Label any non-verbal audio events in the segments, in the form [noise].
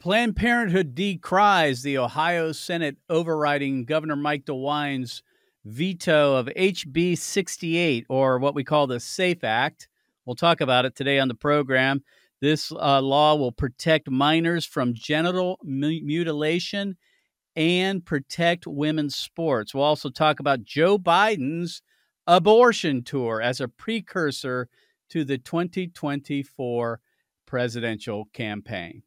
Planned Parenthood decries the Ohio Senate overriding Governor Mike DeWine's veto of HB 68, or what we call the SAFE Act. We'll talk about it today on the program. This uh, law will protect minors from genital mutilation and protect women's sports. We'll also talk about Joe Biden's abortion tour as a precursor to the 2024 presidential campaign.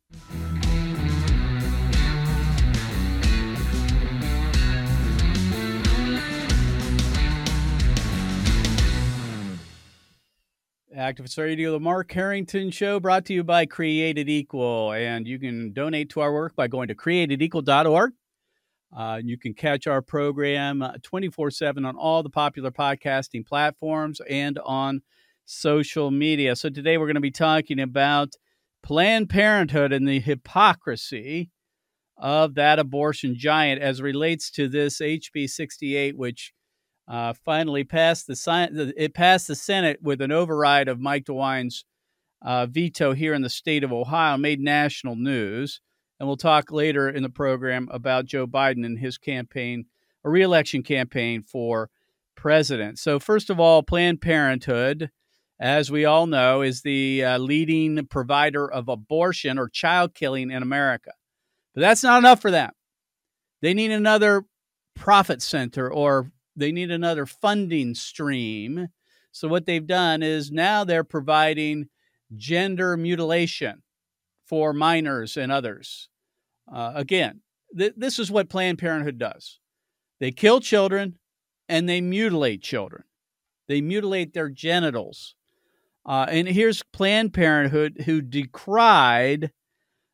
Activist Radio, the Mark Harrington Show, brought to you by Created Equal. And you can donate to our work by going to createdequal.org. Uh, you can catch our program 24 7 on all the popular podcasting platforms and on social media. So today we're going to be talking about Planned Parenthood and the hypocrisy of that abortion giant as relates to this HB 68, which uh, finally passed the it passed the Senate with an override of Mike DeWine's uh, veto here in the state of Ohio, made national news. And we'll talk later in the program about Joe Biden and his campaign, a reelection campaign for president. So, first of all, Planned Parenthood, as we all know, is the uh, leading provider of abortion or child killing in America. But that's not enough for them. They need another profit center or they need another funding stream. So what they've done is now they're providing gender mutilation for minors and others. Uh, again, th- this is what Planned Parenthood does. They kill children and they mutilate children. They mutilate their genitals. Uh, and here's Planned Parenthood who decried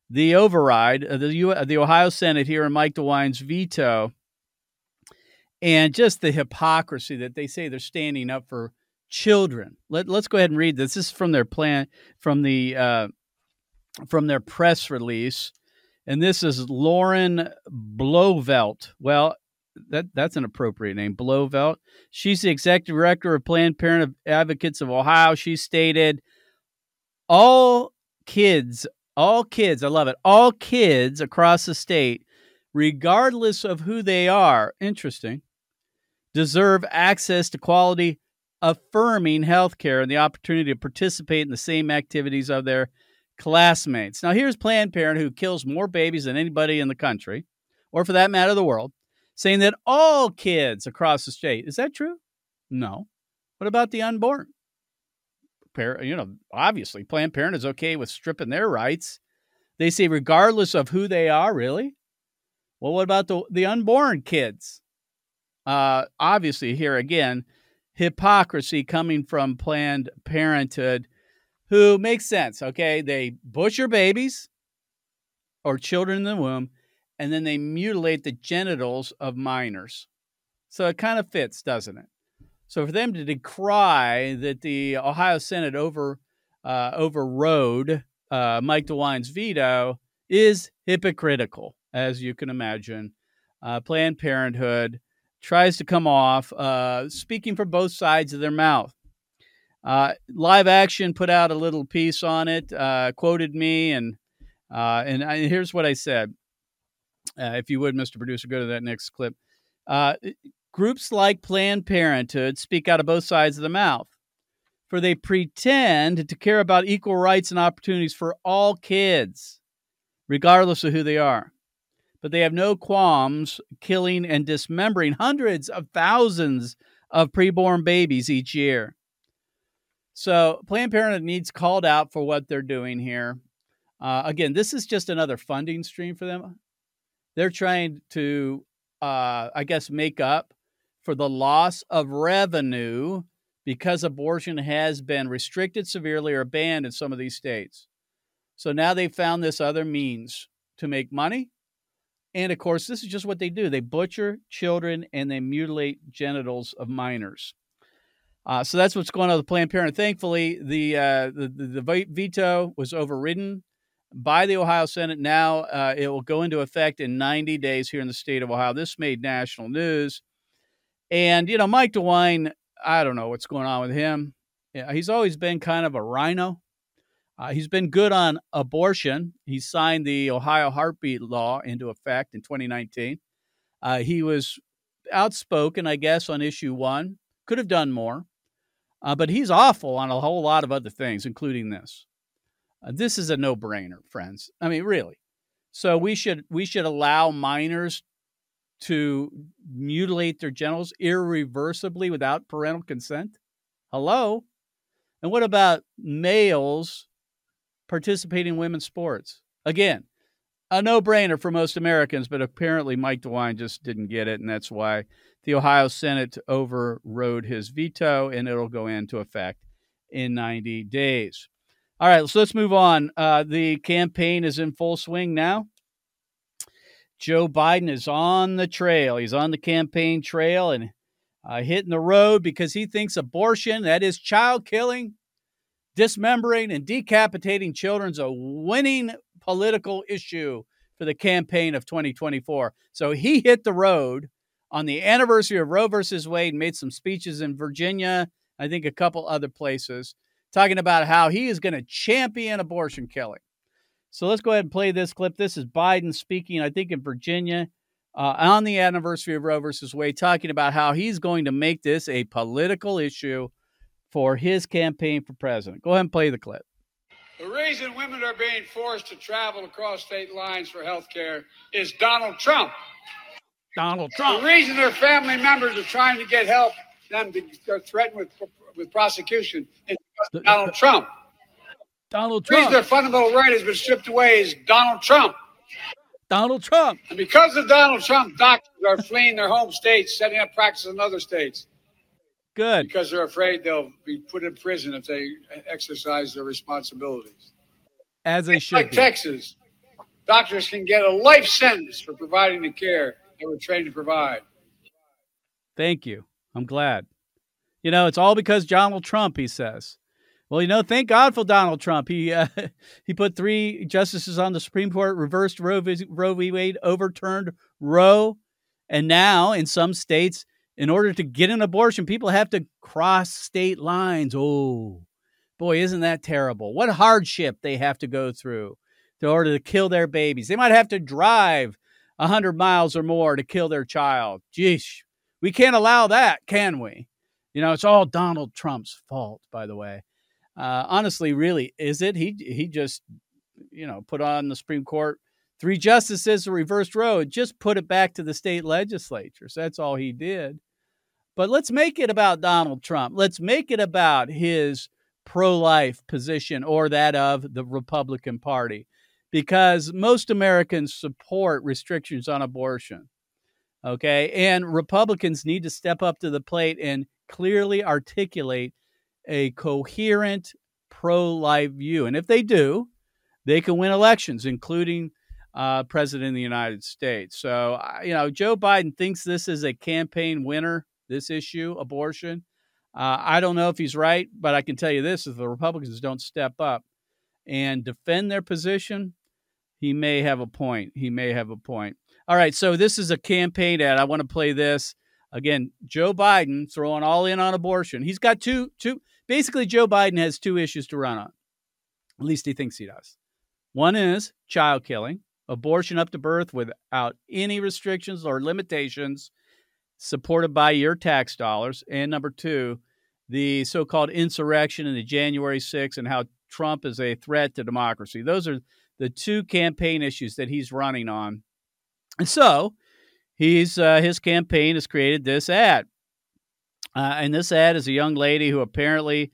the override of the, U- the Ohio Senate here in Mike DeWine's veto and just the hypocrisy that they say they're standing up for children. Let, let's go ahead and read this. This is from their plan, from the uh, from their press release, and this is Lauren Blauvelt. Well, that that's an appropriate name, Blauvelt. She's the executive director of Planned Parenthood Advocates of Ohio. She stated, "All kids, all kids, I love it. All kids across the state." Regardless of who they are, interesting, deserve access to quality, affirming health care and the opportunity to participate in the same activities of their classmates. Now, here's Planned Parenthood, who kills more babies than anybody in the country, or for that matter, the world, saying that all kids across the state. Is that true? No. What about the unborn? You know, obviously, Planned Parenthood is okay with stripping their rights. They say, regardless of who they are, really? Well, what about the, the unborn kids? Uh, obviously, here again, hypocrisy coming from Planned Parenthood, who makes sense. Okay, they butcher babies or children in the womb, and then they mutilate the genitals of minors. So it kind of fits, doesn't it? So for them to decry that the Ohio Senate over uh, overrode uh, Mike DeWine's veto is hypocritical, as you can imagine. Uh, Planned Parenthood tries to come off uh, speaking from both sides of their mouth. Uh, Live Action put out a little piece on it, uh, quoted me, and uh, and I, here's what I said. Uh, if you would, Mr. Producer, go to that next clip. Uh, groups like Planned Parenthood speak out of both sides of the mouth, for they pretend to care about equal rights and opportunities for all kids, regardless of who they are but they have no qualms killing and dismembering hundreds of thousands of preborn babies each year. So Planned Parenthood needs called out for what they're doing here. Uh, again, this is just another funding stream for them. They're trying to, uh, I guess, make up for the loss of revenue because abortion has been restricted severely or banned in some of these states. So now they've found this other means to make money and of course, this is just what they do they butcher children and they mutilate genitals of minors. Uh, so that's what's going on with Planned Parenthood. Thankfully, the, uh, the, the, the, veto was overridden by the Ohio Senate. Now uh, it will go into effect in 90 days here in the state of Ohio. This made national news. And, you know, Mike DeWine, I don't know what's going on with him. Yeah, he's always been kind of a RINO. Uh, he's been good on abortion. He signed the Ohio heartbeat law into effect in 2019. Uh, he was outspoken, I guess, on issue one. Could have done more, uh, but he's awful on a whole lot of other things, including this. Uh, this is a no-brainer, friends. I mean, really. So we should we should allow minors to mutilate their genitals irreversibly without parental consent. Hello. And what about males participating in women's sports? Again, a no brainer for most Americans, but apparently Mike DeWine just didn't get it. And that's why the Ohio Senate overrode his veto and it'll go into effect in 90 days. All right, so let's move on. Uh, the campaign is in full swing now. Joe Biden is on the trail. He's on the campaign trail and uh, hitting the road because he thinks abortion, that is child killing, dismembering, and decapitating children, is a winning political issue for the campaign of 2024. So he hit the road on the anniversary of Roe versus Wade, made some speeches in Virginia, I think a couple other places, talking about how he is going to champion abortion killing. So let's go ahead and play this clip. This is Biden speaking, I think, in Virginia uh, on the anniversary of Roe versus Wade, talking about how he's going to make this a political issue for his campaign for president. Go ahead and play the clip. The reason women are being forced to travel across state lines for health care is Donald Trump. Donald Trump. The reason their family members are trying to get help, them to, are threatened with, with prosecution, is Donald Trump. Donald Trump. The reason their fundamental right has been stripped away is Donald Trump. Donald Trump. And because of Donald Trump, doctors are fleeing their home states, setting up practice in other states. Good. Because they're afraid they'll be put in prison if they exercise their responsibilities. As they should. Like be. Texas, doctors can get a life sentence for providing the care they were trained to provide. Thank you. I'm glad. You know, it's all because Donald Trump, he says. Well, you know, thank God for Donald Trump. He uh, [laughs] he put three justices on the Supreme Court, reversed Roe v. Roe v. Wade, overturned Roe, and now in some states, in order to get an abortion, people have to cross state lines. Oh, boy, isn't that terrible? What hardship they have to go through in order to kill their babies. They might have to drive hundred miles or more to kill their child. Geesh, we can't allow that, can we? You know, it's all Donald Trump's fault, by the way. Uh, honestly, really, is it? He he just, you know, put on the Supreme Court three justices to reverse Roe, just put it back to the state legislatures. That's all he did. But let's make it about Donald Trump. Let's make it about his pro-life position or that of the Republican Party, because most Americans support restrictions on abortion. Okay, and Republicans need to step up to the plate and clearly articulate a coherent pro life view. And if they do, they can win elections, including uh, president of the United States. So, you know, Joe Biden thinks this is a campaign winner, this issue, abortion. Uh, I don't know if he's right, but I can tell you this if the Republicans don't step up and defend their position, he may have a point. He may have a point. All right, so this is a campaign ad. I want to play this. Again, Joe Biden throwing all in on abortion. He's got two two basically Joe Biden has two issues to run on. At least he thinks he does. One is child killing, abortion up to birth without any restrictions or limitations, supported by your tax dollars. And number two, the so called insurrection in the January 6th and how Trump is a threat to democracy. Those are the two campaign issues that he's running on. And so he's uh, his campaign has created this ad. Uh, and this ad is a young lady who apparently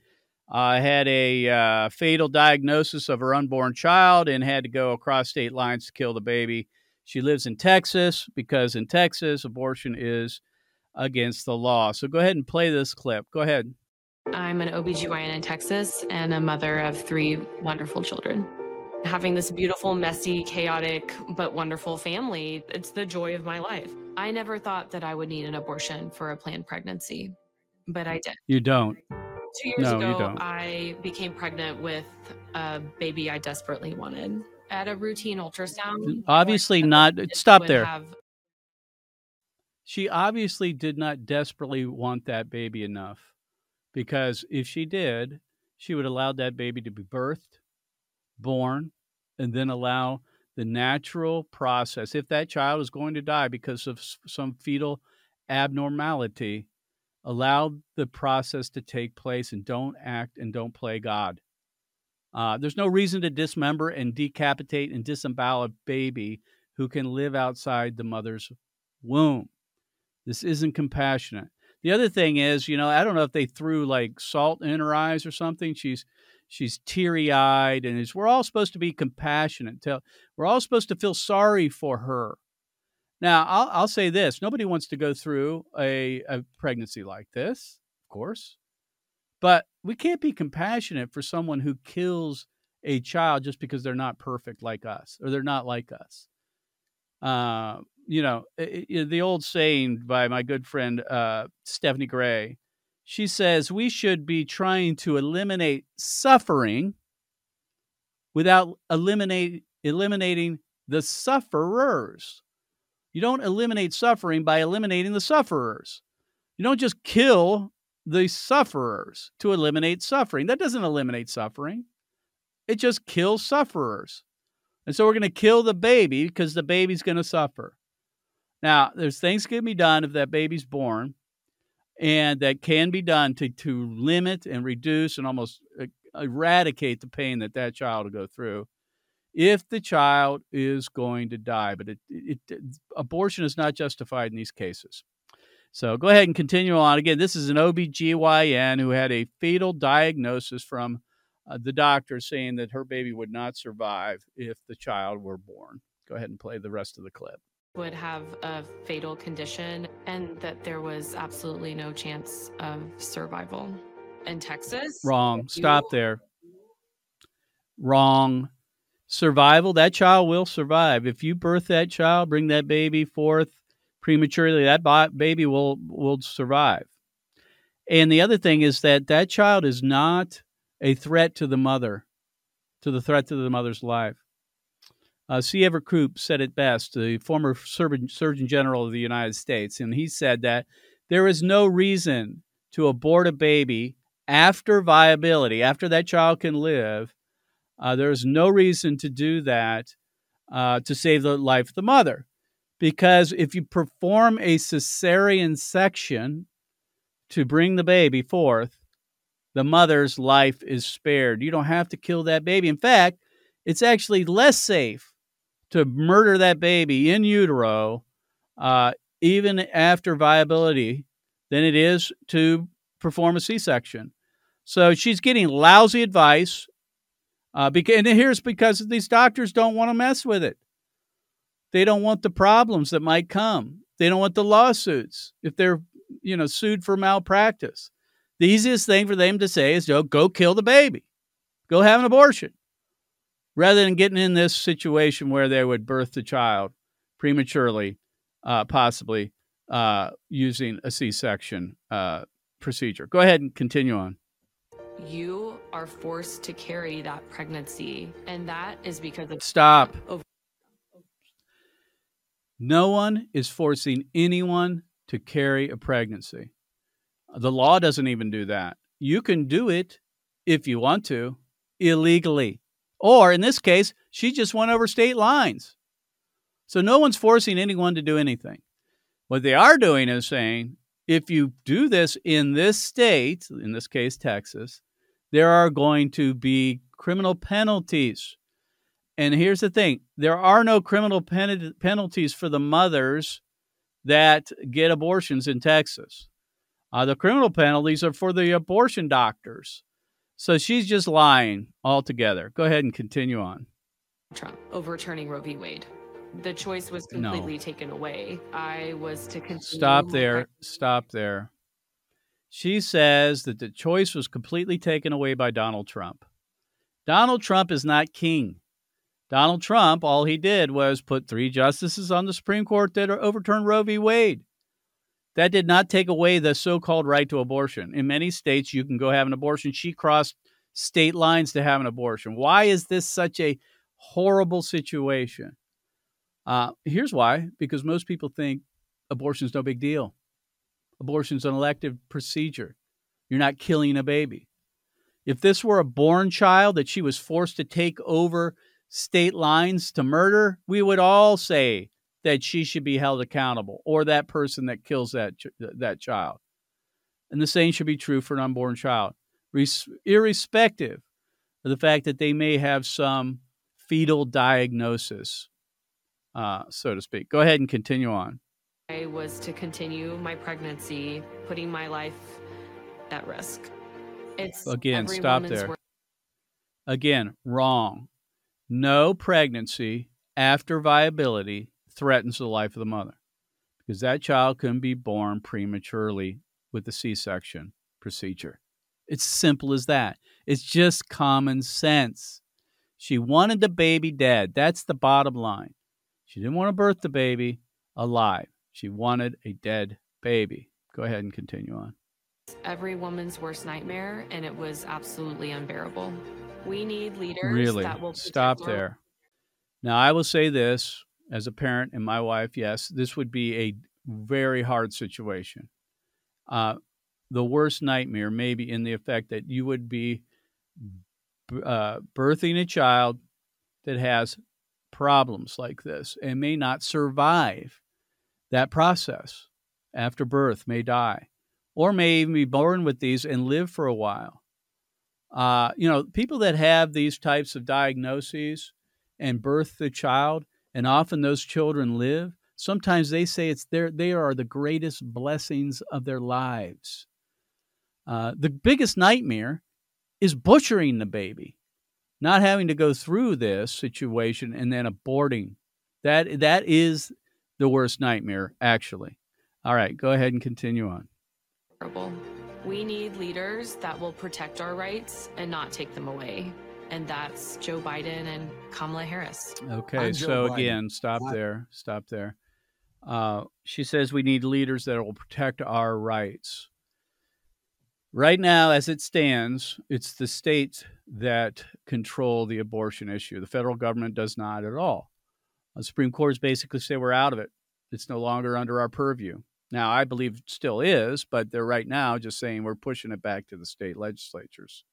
uh, had a uh, fatal diagnosis of her unborn child and had to go across state lines to kill the baby. She lives in Texas because in Texas, abortion is against the law. So go ahead and play this clip. Go ahead. I'm an OBGYN in Texas and a mother of three wonderful children. Having this beautiful, messy, chaotic, but wonderful family, it's the joy of my life. I never thought that I would need an abortion for a planned pregnancy but I did. You don't. Two years no, ago, I became pregnant with a baby I desperately wanted. At a routine ultrasound. Obviously, not. Stop there. Have... She obviously did not desperately want that baby enough because if she did, she would allow that baby to be birthed born and then allow the natural process. If that child is going to die because of some fetal abnormality, allow the process to take place and don't act and don't play God. Uh, there's no reason to dismember and decapitate and disembowel a baby who can live outside the mother's womb. This isn't compassionate. The other thing is, you know, I don't know if they threw like salt in her eyes or something. She's she's teary eyed, and we're all supposed to be compassionate. We're all supposed to feel sorry for her. Now, I'll, I'll say this: nobody wants to go through a, a pregnancy like this, of course, but we can't be compassionate for someone who kills a child just because they're not perfect like us or they're not like us. Uh, you know, the old saying by my good friend uh, Stephanie Gray she says we should be trying to eliminate suffering without eliminate, eliminating the sufferers. You don't eliminate suffering by eliminating the sufferers. You don't just kill the sufferers to eliminate suffering. That doesn't eliminate suffering, it just kills sufferers. And so we're going to kill the baby because the baby's going to suffer. Now, there's things can be done if that baby's born and that can be done to, to limit and reduce and almost uh, eradicate the pain that that child will go through if the child is going to die. But it, it, it, abortion is not justified in these cases. So go ahead and continue on. Again, this is an OBGYN who had a fatal diagnosis from uh, the doctor saying that her baby would not survive if the child were born. Go ahead and play the rest of the clip would have a fatal condition and that there was absolutely no chance of survival. In Texas? Wrong. Stop there. Wrong. Survival, that child will survive. If you birth that child, bring that baby forth prematurely, that baby will will survive. And the other thing is that that child is not a threat to the mother, to the threat to the mother's life. Uh, C. Everett Koop said it best, the former Surgeon General of the United States, and he said that there is no reason to abort a baby after viability, after that child can live. Uh, there is no reason to do that uh, to save the life of the mother. Because if you perform a cesarean section to bring the baby forth, the mother's life is spared. You don't have to kill that baby. In fact, it's actually less safe to murder that baby in utero, uh, even after viability, than it is to perform a C section. So she's getting lousy advice. Uh, because, and here's because these doctors don't want to mess with it. They don't want the problems that might come. They don't want the lawsuits if they're, you know, sued for malpractice. The easiest thing for them to say is, you know, go kill the baby, go have an abortion rather than getting in this situation where they would birth the child prematurely, uh, possibly uh, using a C section uh, procedure. Go ahead and continue on. You are forced to carry that pregnancy, and that is because of. Stop. Over- no one is forcing anyone to carry a pregnancy. The law doesn't even do that. You can do it if you want to illegally. Or in this case, she just went over state lines. So no one's forcing anyone to do anything. What they are doing is saying if you do this in this state, in this case, Texas, there are going to be criminal penalties. And here's the thing there are no criminal pen- penalties for the mothers that get abortions in Texas. Uh, the criminal penalties are for the abortion doctors. So she's just lying altogether. Go ahead and continue on. Trump overturning Roe v. Wade. The choice was completely no. taken away. I was to continue. Stop there. Stop there. She says that the choice was completely taken away by Donald Trump. Donald Trump is not king. Donald Trump, all he did was put three justices on the Supreme Court that overturned Roe v. Wade. That did not take away the so called right to abortion. In many states, you can go have an abortion. She crossed state lines to have an abortion. Why is this such a horrible situation? Uh, here's why because most people think abortion is no big deal. Abortion is an elective procedure. You're not killing a baby. If this were a born child that she was forced to take over state lines to murder, we would all say that she should be held accountable or that person that kills that that child. And the same should be true for an unborn child, irrespective of the fact that they may have some fetal diagnosis, uh, so to speak. Go ahead and continue on. I was to continue my pregnancy, putting my life at risk. It's again, stop there. Work- again, wrong. No pregnancy after viability threatens the life of the mother because that child can be born prematurely with the C section procedure. It's simple as that. It's just common sense. She wanted the baby dead. That's the bottom line. She didn't want to birth the baby alive. She wanted a dead baby. Go ahead and continue on. Every woman's worst nightmare, and it was absolutely unbearable. We need leaders really? that will stop there. Now, I will say this as a parent and my wife, yes, this would be a very hard situation. Uh, the worst nightmare may be in the effect that you would be uh, birthing a child that has problems like this and may not survive that process after birth may die or may even be born with these and live for a while. Uh, you know, people that have these types of diagnoses and birth the child, and often those children live, sometimes they say it's their, they are the greatest blessings of their lives. Uh, the biggest nightmare is butchering the baby, not having to go through this situation and then aborting. That that is the worst nightmare, actually. All right, go ahead and continue on. We need leaders that will protect our rights and not take them away. And that's Joe Biden and Kamala Harris. Okay, so Biden. again, stop there. Stop there. Uh, she says we need leaders that will protect our rights. Right now, as it stands, it's the states that control the abortion issue. The federal government does not at all. The Supreme Court has basically said we're out of it. It's no longer under our purview. Now, I believe it still is, but they're right now just saying we're pushing it back to the state legislatures.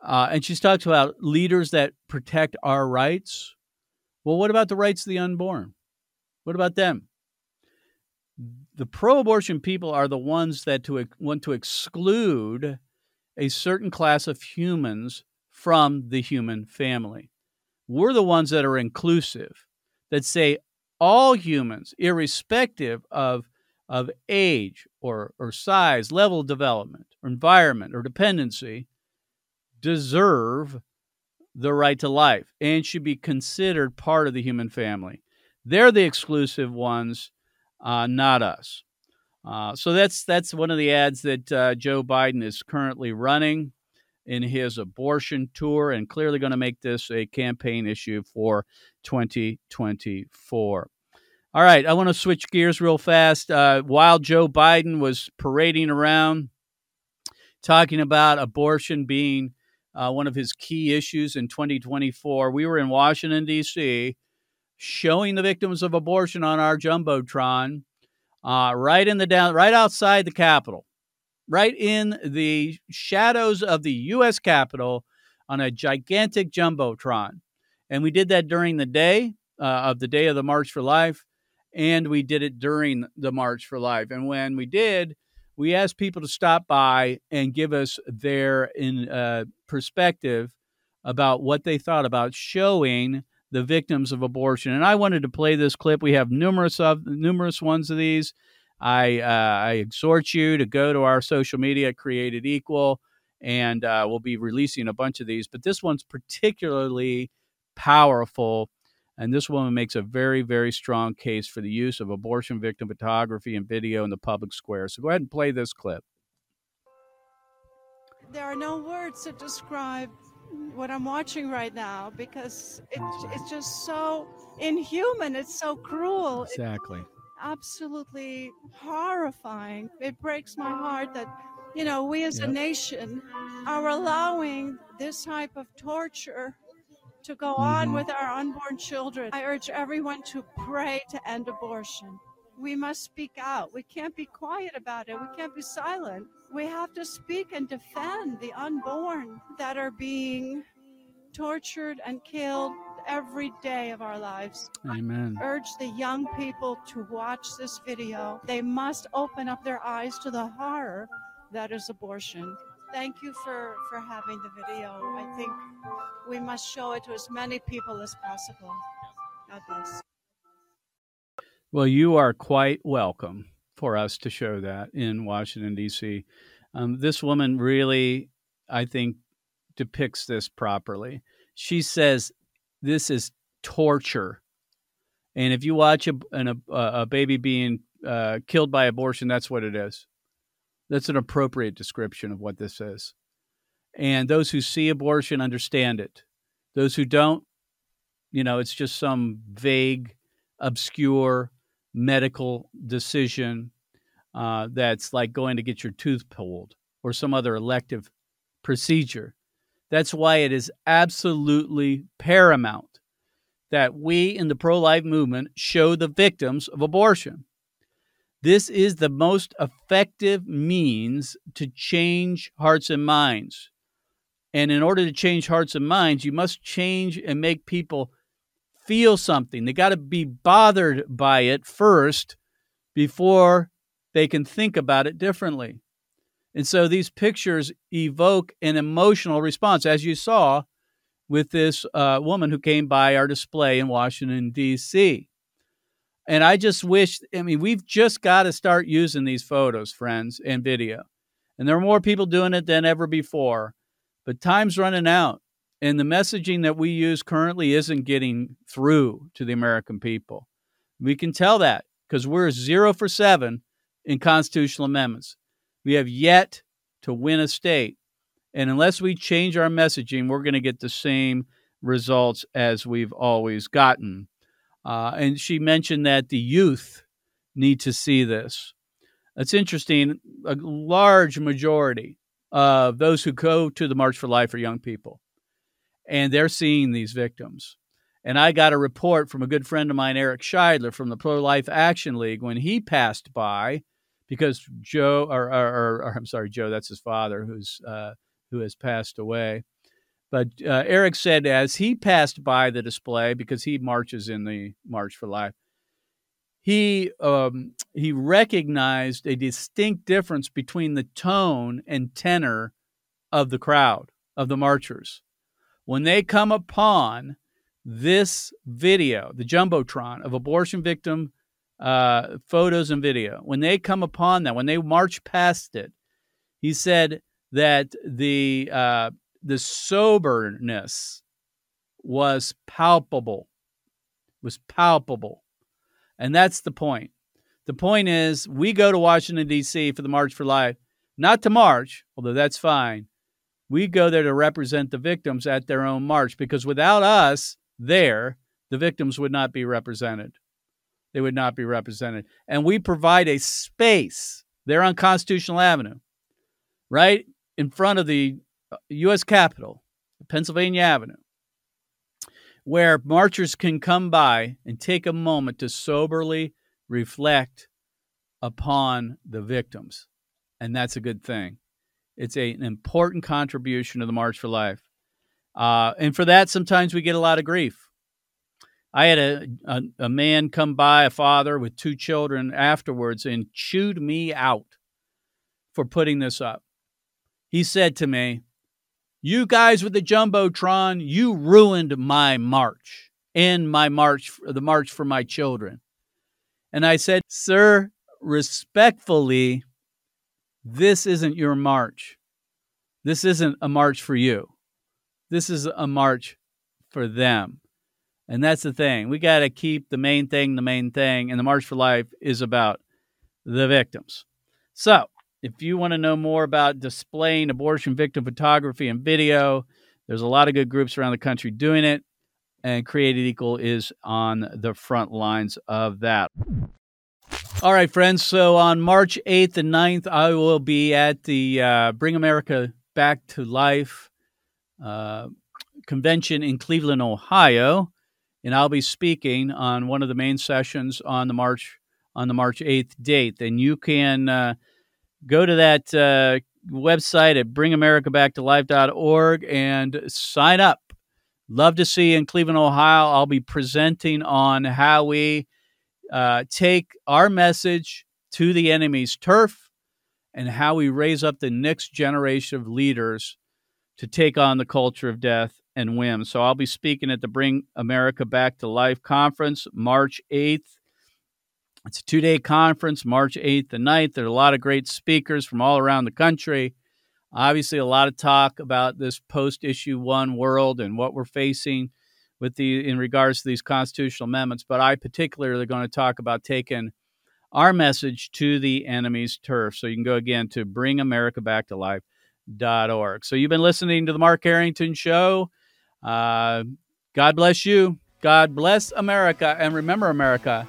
Uh, and she's talked about leaders that protect our rights. Well, what about the rights of the unborn? What about them? The pro abortion people are the ones that to, want to exclude a certain class of humans from the human family. We're the ones that are inclusive that say all humans, irrespective of, of age or, or size, level of development, or environment, or dependency, deserve the right to life and should be considered part of the human family. They're the exclusive ones, uh, not us. Uh, so that's that's one of the ads that uh, Joe Biden is currently running in his abortion tour and clearly going to make this a campaign issue for 2024. All right, I want to switch gears real fast. Uh, while Joe Biden was parading around talking about abortion being uh, one of his key issues in 2024, we were in Washington, D.C., showing the victims of abortion on our Jumbotron uh, right in the down, right outside the Capitol right in the shadows of the U.S. Capitol on a gigantic jumbotron. And we did that during the day uh, of the day of the March for Life, and we did it during the March for Life. And when we did, we asked people to stop by and give us their in uh, perspective about what they thought about showing the victims of abortion. And I wanted to play this clip. We have numerous of numerous ones of these. I, uh, I exhort you to go to our social media, Created Equal, and uh, we'll be releasing a bunch of these. But this one's particularly powerful. And this woman makes a very, very strong case for the use of abortion victim photography and video in the public square. So go ahead and play this clip. There are no words to describe what I'm watching right now because it, it's just so inhuman. It's so cruel. Exactly. It, absolutely horrifying. It breaks my heart that, you know, we as yep. a nation are allowing this type of torture to go mm-hmm. on with our unborn children. I urge everyone to pray to end abortion. we must speak out. We can't be quiet about it. We can't be silent. We have to speak and defend the unborn that are being tortured and killed every day of our lives. Amen. I urge the young people to watch this video. They must open up their eyes to the horror that is abortion. Thank you for, for having the video. I think we must show it to as many people as possible. God bless. Well, you are quite welcome for us to show that in Washington, D.C. Um, this woman really, I think, depicts this properly. She says this is torture. And if you watch a, an, a, a baby being uh, killed by abortion, that's what it is. That's an appropriate description of what this is. And those who see abortion understand it. Those who don't, you know, it's just some vague, obscure medical decision uh, that's like going to get your tooth pulled or some other elective procedure. That's why it is absolutely paramount that we in the pro life movement show the victims of abortion. This is the most effective means to change hearts and minds. And in order to change hearts and minds, you must change and make people feel something. They got to be bothered by it first before they can think about it differently. And so these pictures evoke an emotional response, as you saw with this uh, woman who came by our display in Washington, D.C. And I just wish, I mean, we've just got to start using these photos, friends, and video. And there are more people doing it than ever before, but time's running out. And the messaging that we use currently isn't getting through to the American people. We can tell that because we're zero for seven in constitutional amendments. We have yet to win a state. And unless we change our messaging, we're going to get the same results as we've always gotten. Uh, and she mentioned that the youth need to see this. It's interesting. A large majority of those who go to the March for Life are young people and they're seeing these victims. And I got a report from a good friend of mine, Eric Scheidler from the Pro Life Action League, when he passed by, because Joe, or, or, or I'm sorry, Joe, that's his father, who's uh, who has passed away. But uh, Eric said as he passed by the display, because he marches in the March for Life, he um, he recognized a distinct difference between the tone and tenor of the crowd of the marchers. When they come upon this video, the jumbotron of abortion victim uh, photos and video, when they come upon that, when they march past it, he said that the uh, the soberness was palpable, was palpable, and that's the point. The point is, we go to Washington D.C. for the March for Life, not to march, although that's fine, we go there to represent the victims at their own march because without us there, the victims would not be represented. They would not be represented. And we provide a space there on Constitutional Avenue, right in front of the U.S. uh, Capitol, Pennsylvania Avenue, where marchers can come by and take a moment to soberly reflect upon the victims. And that's a good thing. It's a, an important contribution to the March for Life. Uh, and for that, sometimes we get a lot of grief. I had a, a, a man come by, a father with two children afterwards, and chewed me out for putting this up. He said to me, You guys with the Jumbotron, you ruined my march and my march, the march for my children. And I said, Sir, respectfully, this isn't your march. This isn't a march for you. This is a march for them. And that's the thing. We got to keep the main thing the main thing. And the March for Life is about the victims. So, if you want to know more about displaying abortion victim photography and video, there's a lot of good groups around the country doing it. And Created Equal is on the front lines of that. All right, friends. So on March 8th and 9th, I will be at the uh, Bring America Back to Life uh, convention in Cleveland, Ohio. And I'll be speaking on one of the main sessions on the March on the March 8th date, And you can uh, go to that uh, website at bringamericabackTolife.org and sign up. Love to see you in Cleveland, Ohio. I'll be presenting on how we uh, take our message to the enemy's turf and how we raise up the next generation of leaders to take on the culture of death and whim. So I'll be speaking at the Bring America Back to Life conference March 8th. It's a two day conference, March 8th and 9th. There are a lot of great speakers from all around the country. Obviously, a lot of talk about this post issue one world and what we're facing with the in regards to these constitutional amendments. But I particularly are going to talk about taking our message to the enemy's turf. So you can go again to bringamericabackTolife.org. So you've been listening to the Mark Harrington Show. Uh, God bless you. God bless America. And remember, America,